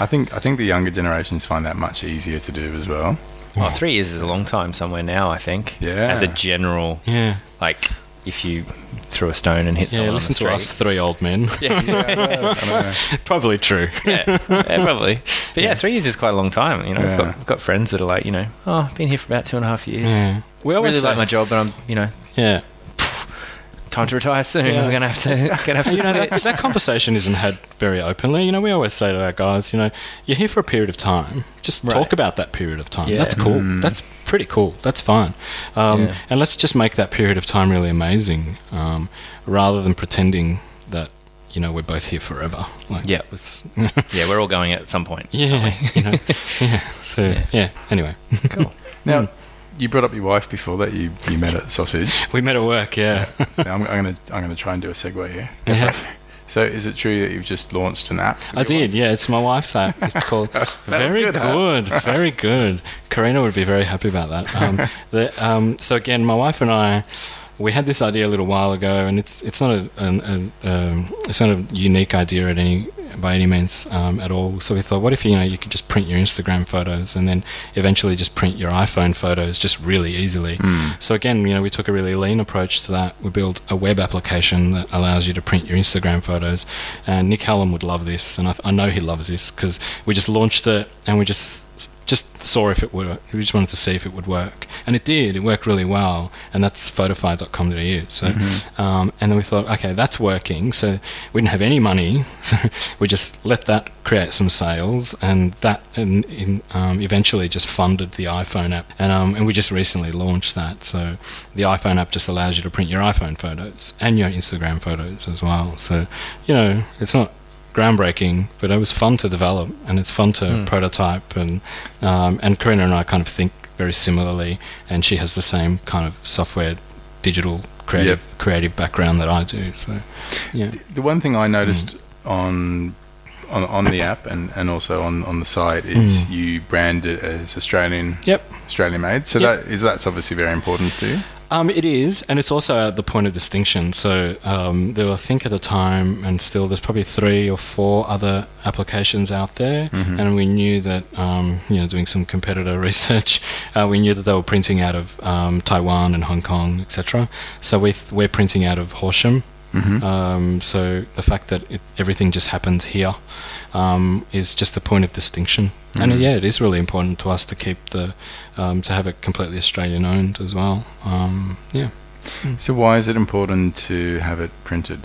I think I think the younger generations find that much easier to do as well. Well, three years is a long time somewhere now, I think. Yeah. As a general, yeah. like, if you threw a stone and hit Yeah, someone listen to us three old men. Yeah. I know, I know. Probably true. yeah, yeah, probably. But yeah, three years is quite a long time. You know, I've, got, I've got friends that are like, you know, oh, I've been here for about two and a half years. Yeah. We always really say, like my job, but I'm, you know, Yeah. Time to retire soon. Yeah. We're gonna have to, gonna have to you know, that, that conversation isn't had very openly. You know, we always say to our guys, you know, you're here for a period of time. Just Right. talk about that period of time. Yeah. That's cool. Mm. That's pretty cool. That's fine. Um, Yeah. And let's just make that period of time really amazing, um, rather than pretending that you know we're both here forever. Like, Yeah. let's- yeah, we're all going at some point. yeah. You know, yeah. So Yeah. yeah. Anyway, Cool. Now, you brought up your wife before that you, you met at Sausage. we met at work. Yeah. So I'm, I'm gonna I'm gonna try and do a segue here. Yeah. So is it true that you've just launched an app? I did, wife? yeah. It's my wife's app. It's called Very good, good, huh? very good. Karina would be very happy about that. Um, the, um, so again, my wife and I, we had this idea a little while ago, and it's it's not a, an, an, um, it's not a unique idea at any by any means um, at all. So we thought, what if you know you could just print your Instagram photos and then eventually just print your iPhone photos just really easily. Hmm. So again, you know, we took a really lean approach to that. We built a web application that allows you to print your Instagram photos. And Nick Hallam would love this, and I, I know he loves this because we just launched it and we just just saw if it would. We just wanted to see if it would work, and it did. It worked really well, and that's photofy.com.au. So, um, and then we thought, okay, that's working. So we didn't have any money, so we just let that create some sales, and that and in, um, eventually just funded the iPhone app, and um, and we just recently launched that. So the iPhone app just allows you to print your iPhone photos and your Instagram photos as well. So you know, it's not groundbreaking, but it was fun to develop, and it's fun to Mm. prototype, and um, and Karina and I kind of think very similarly, and she has the same kind of software, digital creative creative background that I do. So yeah, The, the one thing I noticed Mm. on, on on the app and, and also on, on the site is Mm. you brand it as Australian yep. Australian made. So Yep. that is that's obviously very important to you. Um, it is, and it's also at the point of distinction. So um, there were, I think, at the time, and still, there's probably three or four other applications out there, Mhm. and we knew that, um, you know, doing some competitor research, uh, we knew that they were printing out of um, Taiwan and Hong Kong, etc. So we th- we're printing out of Horsham. Mm-hmm. Um, so the fact that it, everything just happens here um, is just the point of distinction. And Mhm. yeah, it is really important to us to keep the um, to have it completely Australian owned as well. Um, yeah. so why is it important to have it printed?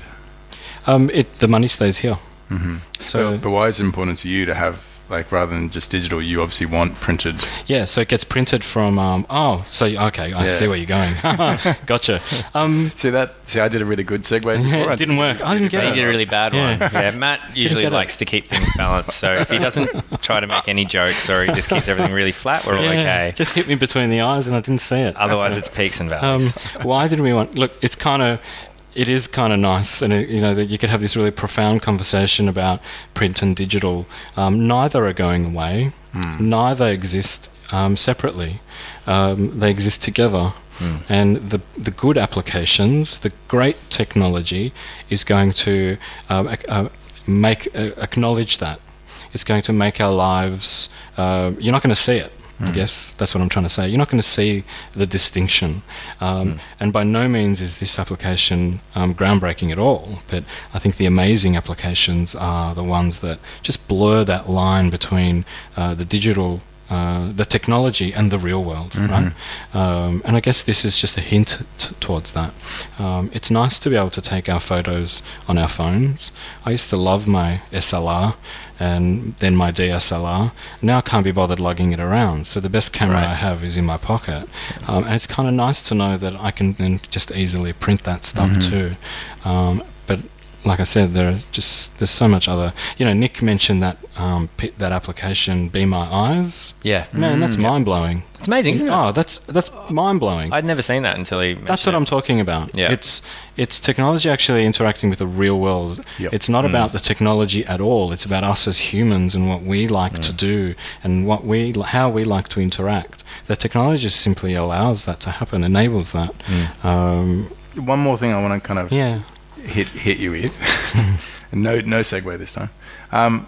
Um, it the money stays here. Mm-hmm. So but, but why is it important to you to have like rather than just digital, you obviously want printed. Yeah, so it gets printed from. Um, oh, so okay, I Yeah. see where you're going. gotcha. Um, See that? See, I did a really good segue. Before. I it didn't work. I didn't get He it. did a really bad Yeah. one. Yeah, Matt usually get it. likes to keep things balanced. So if he doesn't try to make any jokes or he just keeps everything really flat, we're all okay. Just hit me between the eyes, and I didn't see it. Otherwise, So- it's peaks and Um, valleys. why did we want? Look, it's kind of, it is kind of nice, and it, you know that you could have this really profound conversation about print and digital. Um, neither are going away. Neither exist um, separately. Um, they exist together. And the the good applications, the great technology, is going to um, uh, make uh, acknowledge that. It's going to make our lives. Uh, you're not going to see it. I guess that's what I'm trying to say. You're not going to see the distinction, um, and by no means is this application um, groundbreaking at all. But I think the amazing applications are the ones that just blur that line between uh, the digital, uh, the technology, and the real world, right? Um, and I guess this is just a hint t- towards that. Um, it's nice to be able to take our photos on our phones. I used to love my SLR and then my DSLR. Now I can't be bothered lugging it around. So the best camera Right. I have is in my pocket. Um, and it's kind of nice to know that I can then just easily print that stuff too. But like I said, there are just there's so much other. You know, Nick mentioned that um, pi- that application, Be My Eyes. yeah, Man, that's mind blowing. it's amazing, isn't it? Oh, that's that's mind blowing. I'd never seen that until he. That's what I'm talking about. Yeah. It's it's technology actually interacting with the real world. Yep. It's not about the technology at all. It's about us as humans and what we like to do and what we how we like to interact. The technology just simply allows that to happen, enables that. Um, One more thing I want to kind of yeah. Hit hit you with. no no segue this time. Um,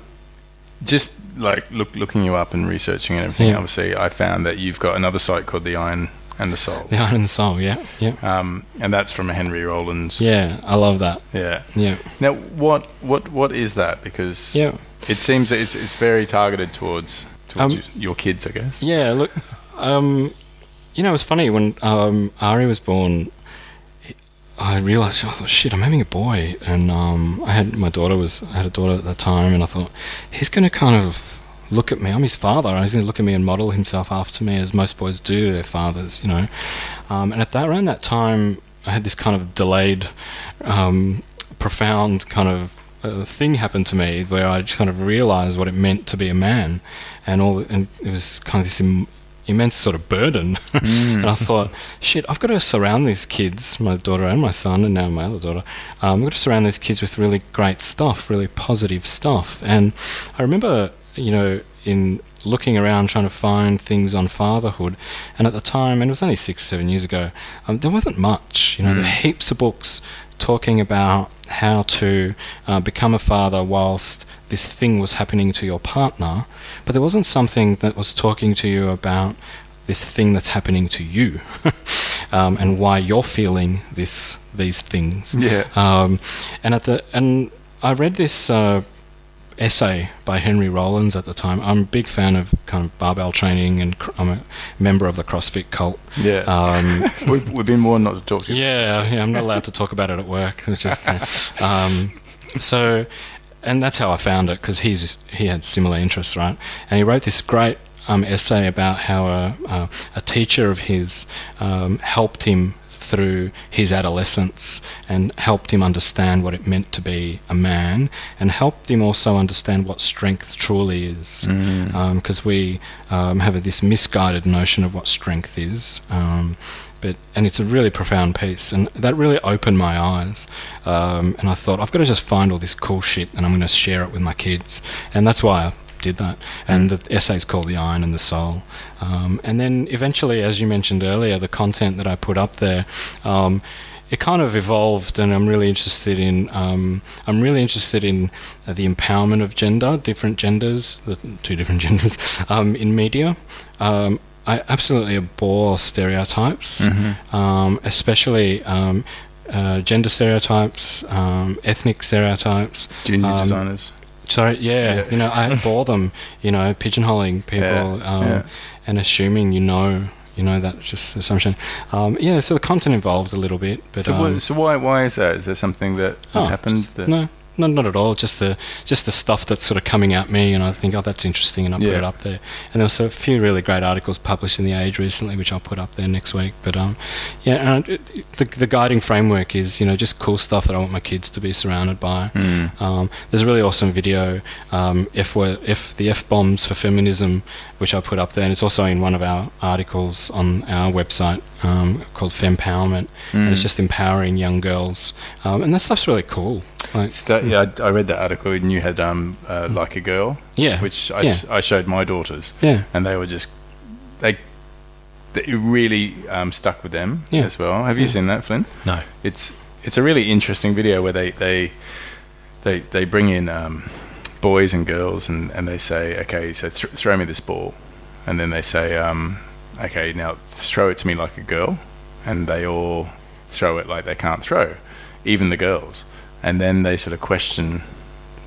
just like look looking you up and researching and everything. Yeah. Obviously, I found that you've got another site called the Iron and the Soul. The Iron and the Soul. Yeah. Yeah. Um, and that's from Henry Rollins. Yeah. I love that. Yeah. Yeah. Now, what what what is that? Because Yeah. it seems that it's it's very targeted towards towards Um, your kids, I guess. Yeah, look, um, you know, it was funny when um, Ari was born. I realized, I thought, shit, I'm having a boy, and um, I had my daughter was I had a daughter at that time, and I thought he's going to kind of look at me. I'm his father. He's going to look at me and model himself after me, as most boys do their fathers, you know. Um, and at that around that time, I had this kind of delayed, um, profound kind of uh, thing happen to me where I just kind of realized what it meant to be a man, and all, and it was kind of this immense sort of burden. and I thought, shit, I've got to surround these kids, my daughter and my son, and now my other daughter. Um, I've got to surround these kids with really great stuff, really positive stuff. And I remember, you know, in looking around trying to find things on fatherhood, and at the time, and it was only six, seven years ago, um, there wasn't much. You know, there were heaps of books talking about how to uh, become a father whilst this thing was happening to your partner, but there wasn't something that was talking to you about this thing that's happening to you um, and why you're feeling this these things. Yeah. Um, and at the and I read this uh, essay by Henry Rollins at the time. I'm a big fan of kind of barbell training, and cr- I'm a member of the CrossFit cult. Yeah. Um, we've, we've been warned not to talk to you. yeah, yeah, I'm not allowed to talk about it at work, which is kind of, um, so. And that's how I found it because he's he had similar interests, right? And he wrote this great um, essay about how a, a, a teacher of his um, helped him through his adolescence and helped him understand what it meant to be a man and helped him also understand what strength truly is. Because we um, have this misguided notion of what strength is um, but and it's a really profound piece and that really opened my eyes um, and I thought I've got to just find all this cool shit and I'm going to share it with my kids. And that's why did that. And the essay's called the iron and the soul. Um, and then eventually as you mentioned earlier the content that I put up there um, it kind of evolved and I'm really interested in um, I'm really interested in uh, the empowerment of gender different genders the two different genders um, in media. Um, I absolutely abhor stereotypes um, especially um, uh, gender stereotypes um, ethnic stereotypes Junior um, designers. Sorry, yeah, Yeah. you know, I bore them, you know, pigeonholing people Yeah, um, yeah. and assuming you know, you know, that just assumption. Um, yeah, so the content evolved a little bit, but So, um, what, so why why is that? Is there something that has oh, happened? just- That, no, not not at all. Just the just the stuff that's sort of coming at me, and I think, oh, that's interesting, and I put it up there. And there was a few really great articles published in the Age recently, which I'll put up there next week. But um, yeah, and it, the the guiding framework is you know just cool stuff that I want my kids to be surrounded by. Mm. Um, there's a really awesome video, um, F, wo- F the F bombs for feminism, which I put up there, and it's also in one of our articles on our website um, called Fempowerment, and it's Mm. just empowering young girls, um, and that stuff's really cool. Like, Sta- yeah, I, I read that article, and you had um, uh, like a girl, yeah, which I, yeah. s- I showed my daughters, yeah, and they were just they. It really um, stuck with them Yeah. as well. Have you seen that, Flynn? No. It's it's a really interesting video where they they they, they bring in um, boys and girls and, and they say, okay, so th- throw me this ball, and then they say, um, okay, now throw it to me like a girl, and they all throw it like they can't throw, even the girls, and then they sort of question.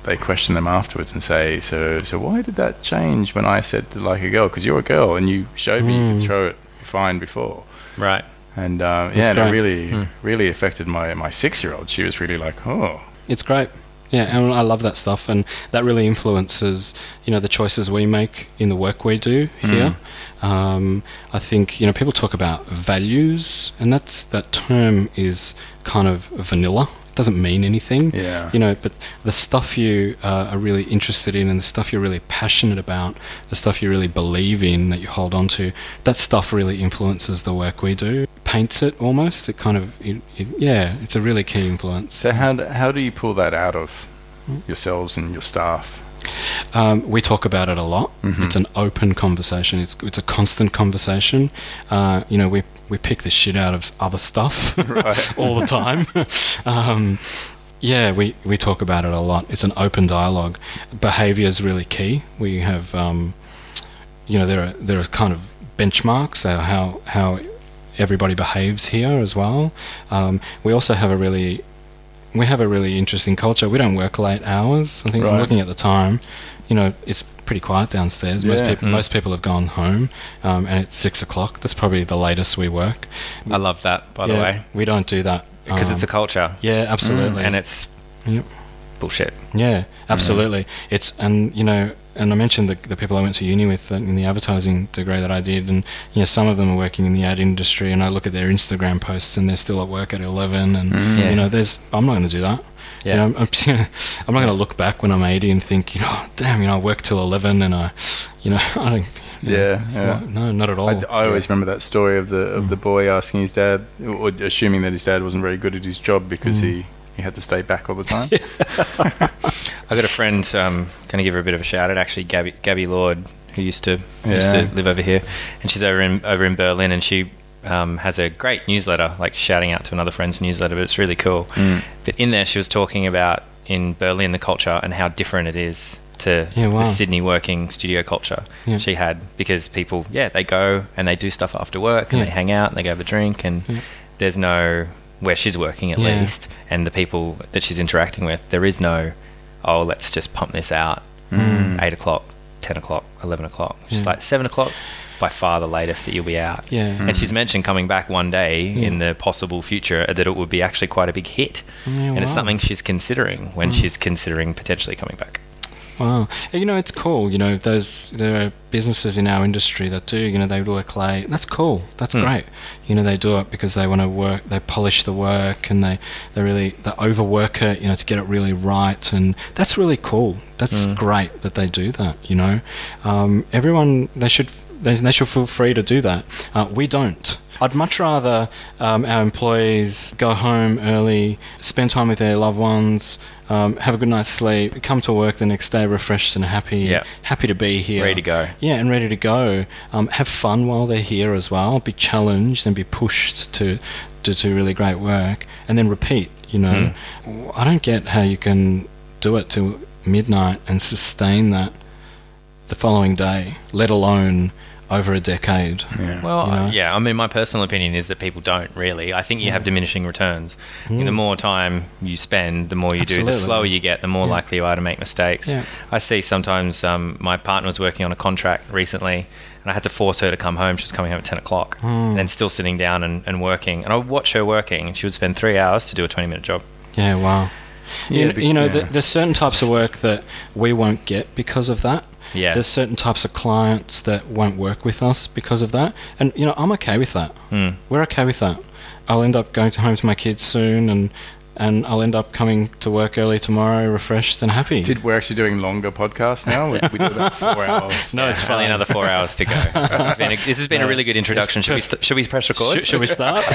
They question them afterwards and say, "So, so why did that change when I said to like a girl? Because you're a girl and you showed me you Mm. could throw it fine before." Right. And uh, yeah, and it really, Hmm. really affected my, my six year old. She was really like, oh, it's great. Yeah, and I love that stuff, and that really influences, you know, the choices we make in the work we do here. Um, I think you know people talk about values, and that's that term is kind of vanilla. Doesn't mean anything. yeah, You know, but the stuff you uh, are really interested in and the stuff you're really passionate about, the stuff you really believe in that you hold on to, that stuff really influences the work we do. Paints it almost. It kind of, it, it, yeah, it's a really key influence. So how do, how do you pull that out of Hmm. yourselves and your staff? Um, we talk about it a lot. Mhm. It's an open conversation. It's it's a constant conversation. Uh, you know, we we pick the shit out of other stuff Right. all the time. um, yeah, we, we talk about it a lot. It's an open dialogue. Behavior is really key. We have, um, you know, there are there are kind of benchmarks how how everybody behaves here as well. Um, we also have a really we have a really interesting culture. We don't work late hours. I think I'm Right. looking at the time. You know, it's pretty quiet downstairs. Most Yeah. people Mm. most people have gone home, um, and it's six o'clock. That's probably the latest we work. I love that, by the way, we don't do that because it's a Um, culture, yeah, absolutely, and it's Yep. bullshit. yeah, absolutely. It's and you know, and I mentioned the, the people I went to uni with in the advertising degree that I did, and you know, some of them are working in the ad industry, and I look at their Instagram posts, and they're still at work at eleven, and Mm. Yeah. you know, there's I'm not going to do that. Yeah. You know, I'm, I'm, I'm not going to look back when I'm 80 and think, you know, damn, you know, I worked till 11 and I, you know, I don't. know, Yeah, yeah. No, not at all. I, I always remember that story of the of Mm. the boy asking his dad, or assuming that his dad wasn't very good at his job because Mm. he, he had to stay back all the time. I got a friend. Um, going to give her a bit of a shout out. Actually, Gabby Gabby Lord, who used to used to live over here, and she's over in over in Berlin, and she um, has a great newsletter, like shouting out to another friend's newsletter. But it's really cool. Mm. But in there, she was talking about in Berlin the culture and how different it is to Yeah, wow. the Sydney working studio culture Yeah. she had because people, yeah, they go and they do stuff after work and Yeah. they hang out and they go have a drink and Yeah. there's no where she's working at Yeah. least and the people that she's interacting with, there is no, oh, let's just pump this out Mm. eight o'clock, ten o'clock, eleven o'clock. She's Yeah. like seven o'clock, by far the latest that you'll be out. Yeah. And she's mentioned coming back one day Yeah. in the possible future that it would be actually quite a big hit. Yeah, And it's something she's considering when Mm. she's considering potentially coming back. Wow. You know, it's cool. You know, those there are businesses in our industry that do. You know, they work late. That's cool. That's Hmm. great. You know, they do it because they want to work. They polish the work, and they they really they overwork it. You know, to get it really right, and that's really cool. That's Hmm. great that they do that. You know, um, everyone they should they, they should feel free to do that. Uh, we don't. I'd much rather um, our employees go home early, spend time with their loved ones, um, have a good night's sleep, come to work the next day refreshed and happy, Yeah. happy to be here, Ready to go. Yeah, and ready to go. Um, have fun while they're here as well. Be challenged and be pushed to to do really great work, and then repeat. You know, I don't get how you can do it till midnight and sustain that the following day, let alone over a decade. Yeah. Well, You know? uh, yeah, I mean, my personal opinion is that people don't really. I think you have diminishing returns. I think Mm. The more time you spend, the more you do. The slower you get, the more Yeah. likely you are to make mistakes. Yeah. I see sometimes um, my partner was working on a contract recently, and I had to force her to come home. She was coming home at 10 o'clock Mm. and then still sitting down and, and working. And I would watch her working, and she would spend three hours to do a 20 minute job. Yeah, wow. Yeah, you, be- you know, yeah. th- there's certain types of work that we won't get because of that. Yeah. There's certain types of clients that won't work with us because of that, and you know, I'm okay with that. Mm. We're okay with that. I'll end up going to home to my kids soon, and and I'll end up coming to work early tomorrow, refreshed and happy. Did, we're actually doing longer podcasts now. We, we do about four hours. No, it's Only fine. another four hours to go. Been a- this has been a really good introduction. Should we, st- should we press record? Should, should we start?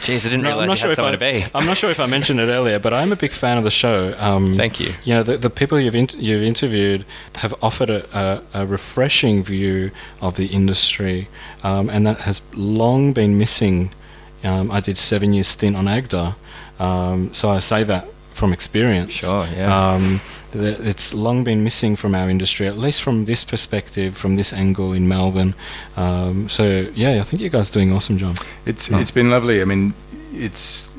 Jeez, I didn't No, realize you had someone I, to be. I'm not sure if I mentioned it earlier, but I'm a big fan of the show. Um, Thank you. You know, the, the people you've in, you've interviewed have offered a, a, a refreshing view of the industry, um, and that has long been missing. Um, I did seven years stint on AGDA, um, so I say that from experience. Sure, yeah. Um, it's long been missing from our industry, at least from this perspective, from this angle in Melbourne. Um, so yeah, I think you guys are doing an awesome job. It's Oh. it's been lovely. I mean, it's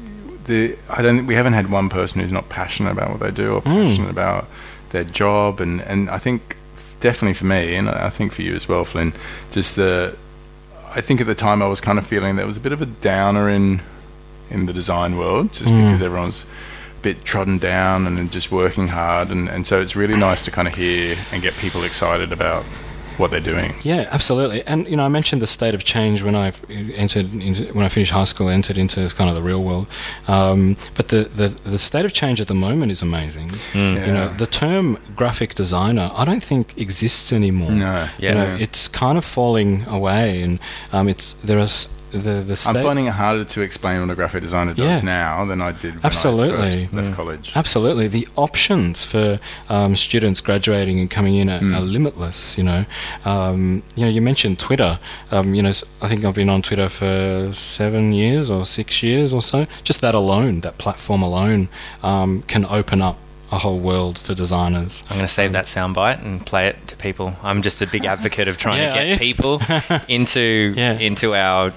the I don't think we haven't had one person who's not passionate about what they do or Mm. passionate about their job, and and I think definitely for me, and I think for you as well, Flynn, just the I think at the time I was kind of feeling there was a bit of a downer in in the design world, just Mm. because everyone's a bit trodden down and just working hard, and and so it's really nice to kind of hear and get people excited about what they're doing. Yeah, absolutely. And you know, I mentioned the state of change when I entered into when I finished high school, entered into kind of the real world. Um, but the, the the state of change at the moment is amazing. Mm. You know, the term graphic designer, I don't think exists anymore. No, You Yeah. know, it's kind of falling away, and um, it's there is the the state. I'm finding it harder to explain what a graphic designer does Yeah. now than I did when Absolutely. I first left Mm. college. Absolutely, the options for um, students graduating and coming in are, Mm. are limitless. You know, um, you know, you mentioned Twitter. Um, you know, s- I think I've been on Twitter for seven years or six years or so. Just that alone, that platform alone, um, can open up a whole world for designers. I'm going to save that soundbite and play it to people. I'm just a big advocate of trying Yeah, to get people into Yeah. into our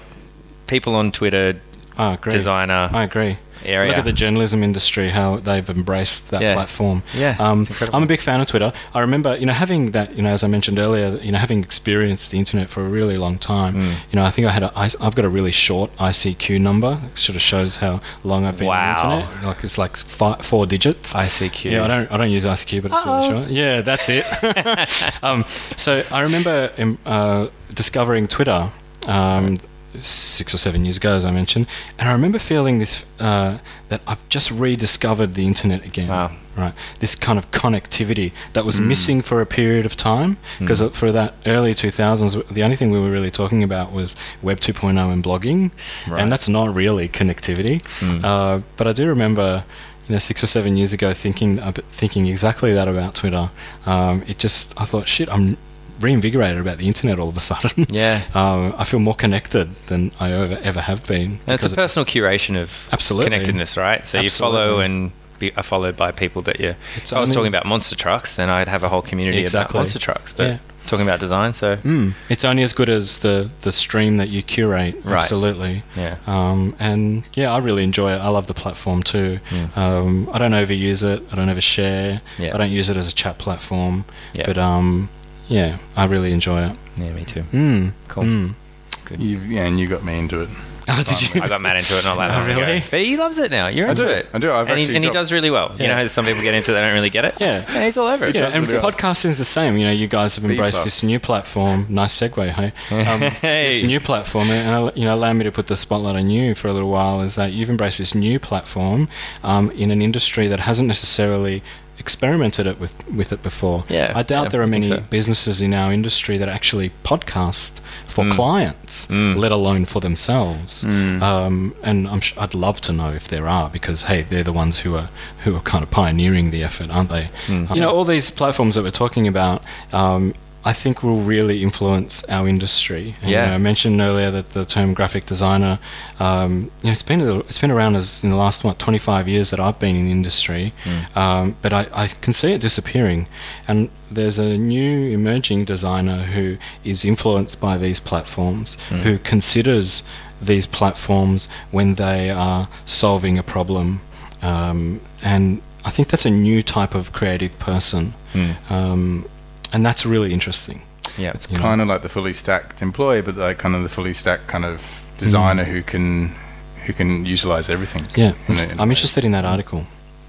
people on Twitter I agree. designer I agree. area. Look at the journalism industry, how they've embraced that Yeah. platform. Yeah, um. I'm a big fan of Twitter. I remember, you know, having that, you know, as I mentioned earlier, you know, having experienced the internet for a really long time. Mm. You know, I think I had a, I, I've got a really short ICQ number. It sort of shows how long I've been Wow. on the internet. Like it's like five, four digits. ICQ. Yeah, I don't. I don't use ICQ, but it's really short. Yeah, that's it. um, so I remember um, uh, discovering Twitter um, six or seven years ago, as I mentioned, and I remember feeling this uh, that I've just rediscovered the internet again. Wow. Right, this kind of connectivity that was missing for a period of time because for that early 2000s, the only thing we were really talking about was Web 2.0 and blogging, Right. and that's not really connectivity. Uh, but I do remember you know, six or seven years ago, thinking ab- thinking exactly that about Twitter. Um, it just, I thought, shit, I'm reinvigorated about the internet all of a sudden. Yeah. um, I feel more connected than I ever, ever have been. And it's a personal curation of Absolutely. connectedness, right? So you follow and be, are followed by people that you. It's if I was talking about monster trucks, then I'd have a whole community Exactly. about monster trucks. But Yeah. talking about design, so Mm, it's only as good as the, the stream that you curate. Right. Absolutely. yeah. Um, and yeah, I really enjoy it. I love the platform too. Mm. Um, I don't overuse it. I don't overshare. Yeah. I don't use it as a chat platform. Yeah. But um, yeah, I really enjoy it. Yeah, me too. Mm. Cool. Mm. You've, yeah, and you got me into it. Oh, did you? I got Matt into it not that Oh, long ago. really? But he loves it now. You're I into do. it. I do. I've and he, and he does really well. You know how some people get into it, they don't really get it? Yeah. he's all over it. Yeah, and really well. podcasting is the same. You know, you guys have embraced this new platform. Nice segue, hey? Um, Hey. This new platform, and you know, allow me to put the spotlight on you for a little while. Is that you've embraced this new platform um, in an industry that hasn't necessarily experimented it with with it before. Yeah, I doubt yeah, there are many so. businesses in our industry that actually podcast for Mm. clients, Mm. let alone for themselves. Mm. Um, and I'm sh- I'd love to know if there are because hey, they're the ones who are who are kind of pioneering the effort, aren't they? Mm. You know, all these platforms that we're talking about. Um, I think will really influence our industry. And, you know, I mentioned earlier that the term graphic designer, um, you know, it's been a- it's been around as in the last what 25 years that I've been in the industry, Mm. um, but I, I can see it disappearing. And there's a new emerging designer who is influenced by these platforms, Mm. who considers these platforms when they are solving a problem, um, and I think that's a new type of creative person, Mm. um, and that's really interesting. Yeah. It's you know. kind of like the fully stacked employee, but like kind of the fully stacked kind of designer Mm. who can who can utilize everything. Yeah, In the- in I'm the- interested in that article.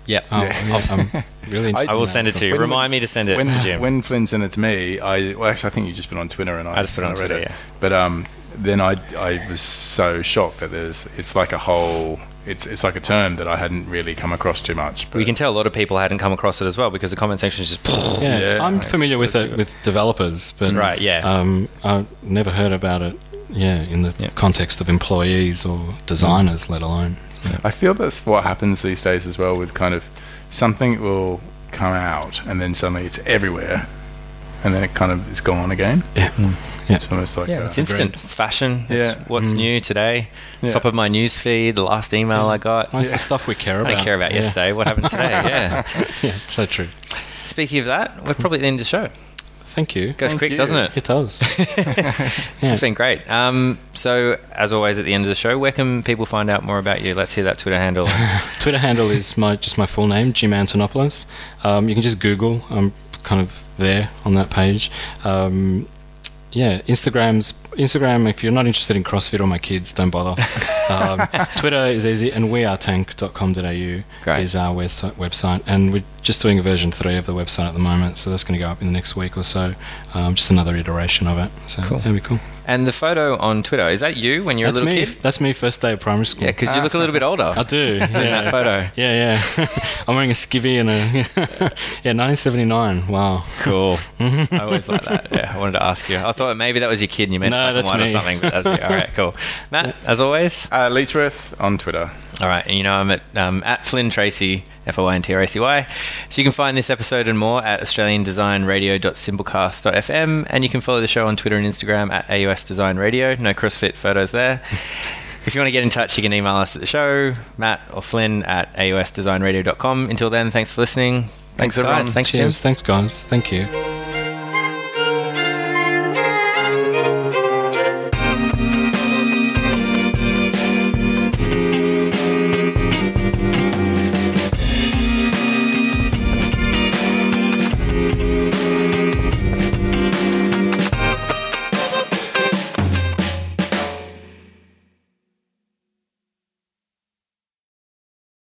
Yeah. Um, Yeah. yeah, I'm really interested. I will in send that it to you. article. When- Remind me to send it when, to Jim. when Flynn sent it to me, I well, actually I think you just put it on Twitter and I, I just put it on read Twitter, it. yeah. But um, then I I was so shocked that there's it's like a whole it's it's like a term that I hadn't really come across too much. But we can tell a lot of people hadn't come across it as well because the comment section is just. Yeah, Yeah, I'm it's familiar with it with developers, but Right, yeah. um, I've never heard about it. Yeah, in the Yeah. context of employees or designers, let alone. I feel that's what happens these days as well with kind of something will come out and then suddenly it's everywhere and then it kind of is gone again. Yeah, yeah. It's almost like Yeah, uh, it's instant. It's fashion. It's Yeah. what's Mm. new today. Yeah. Top of my news feed. The last email I got. Well, it's Yeah. the stuff we care about. don't care about yeah. yesterday. What happened today? Yeah. yeah, so true. Speaking of that, we're probably at the end of the show. Thank you. Goes Thank quick, you. doesn't it? It does. It's been great. Um, so, as always, at the end of the show, where can people find out more about you? Let's hear that Twitter handle. Twitter handle is my just my full name, Jim Antonopoulos. Um, you can just Google. I'm kind of there on that page. Um, yeah, Instagram's Instagram. If you're not interested in CrossFit or my kids, don't bother. um, Twitter is easy, and wearetank.com.au Great. is our website. And we're just doing a version three of the website at the moment, so that's going to go up in the next week or so. Um, just another iteration of it. So Cool. that'll be cool. And the photo on Twitter, is that you when you're that's a little me. kid? That's me first day of primary school. Yeah, because you look a little bit older. I do. Yeah. in that photo. Yeah, yeah. I'm wearing a skivvy and a yeah, 1979. Wow. Cool. I always like that. Yeah, I wanted to ask you. I thought maybe that was your kid and you meant No, black and that's white or something. But that's you. All right, cool. Matt, as always. uh, Leechworth on Twitter. All right, and you know I'm at um, at Flynn Tracy, F O I N T R A C Y. So you can find this episode and more at AustralianDesignRadio.simplecast.fm, and you can follow the show on Twitter and Instagram at AUS Design Radio. No CrossFit photos there. if you want to get in touch, you can email us at the show, Matt or Flynn at AUSDesignRadio.com. Until then, thanks for listening. Thanks, everyone. guys. Thanks, Jim. Cheers. Thanks, guys. Thank you.